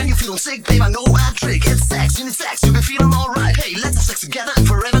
When you feeling sick, babe, I know a trick. It's sex, you need sex, you'll be feeling alright. Hey, let's have sex together forever.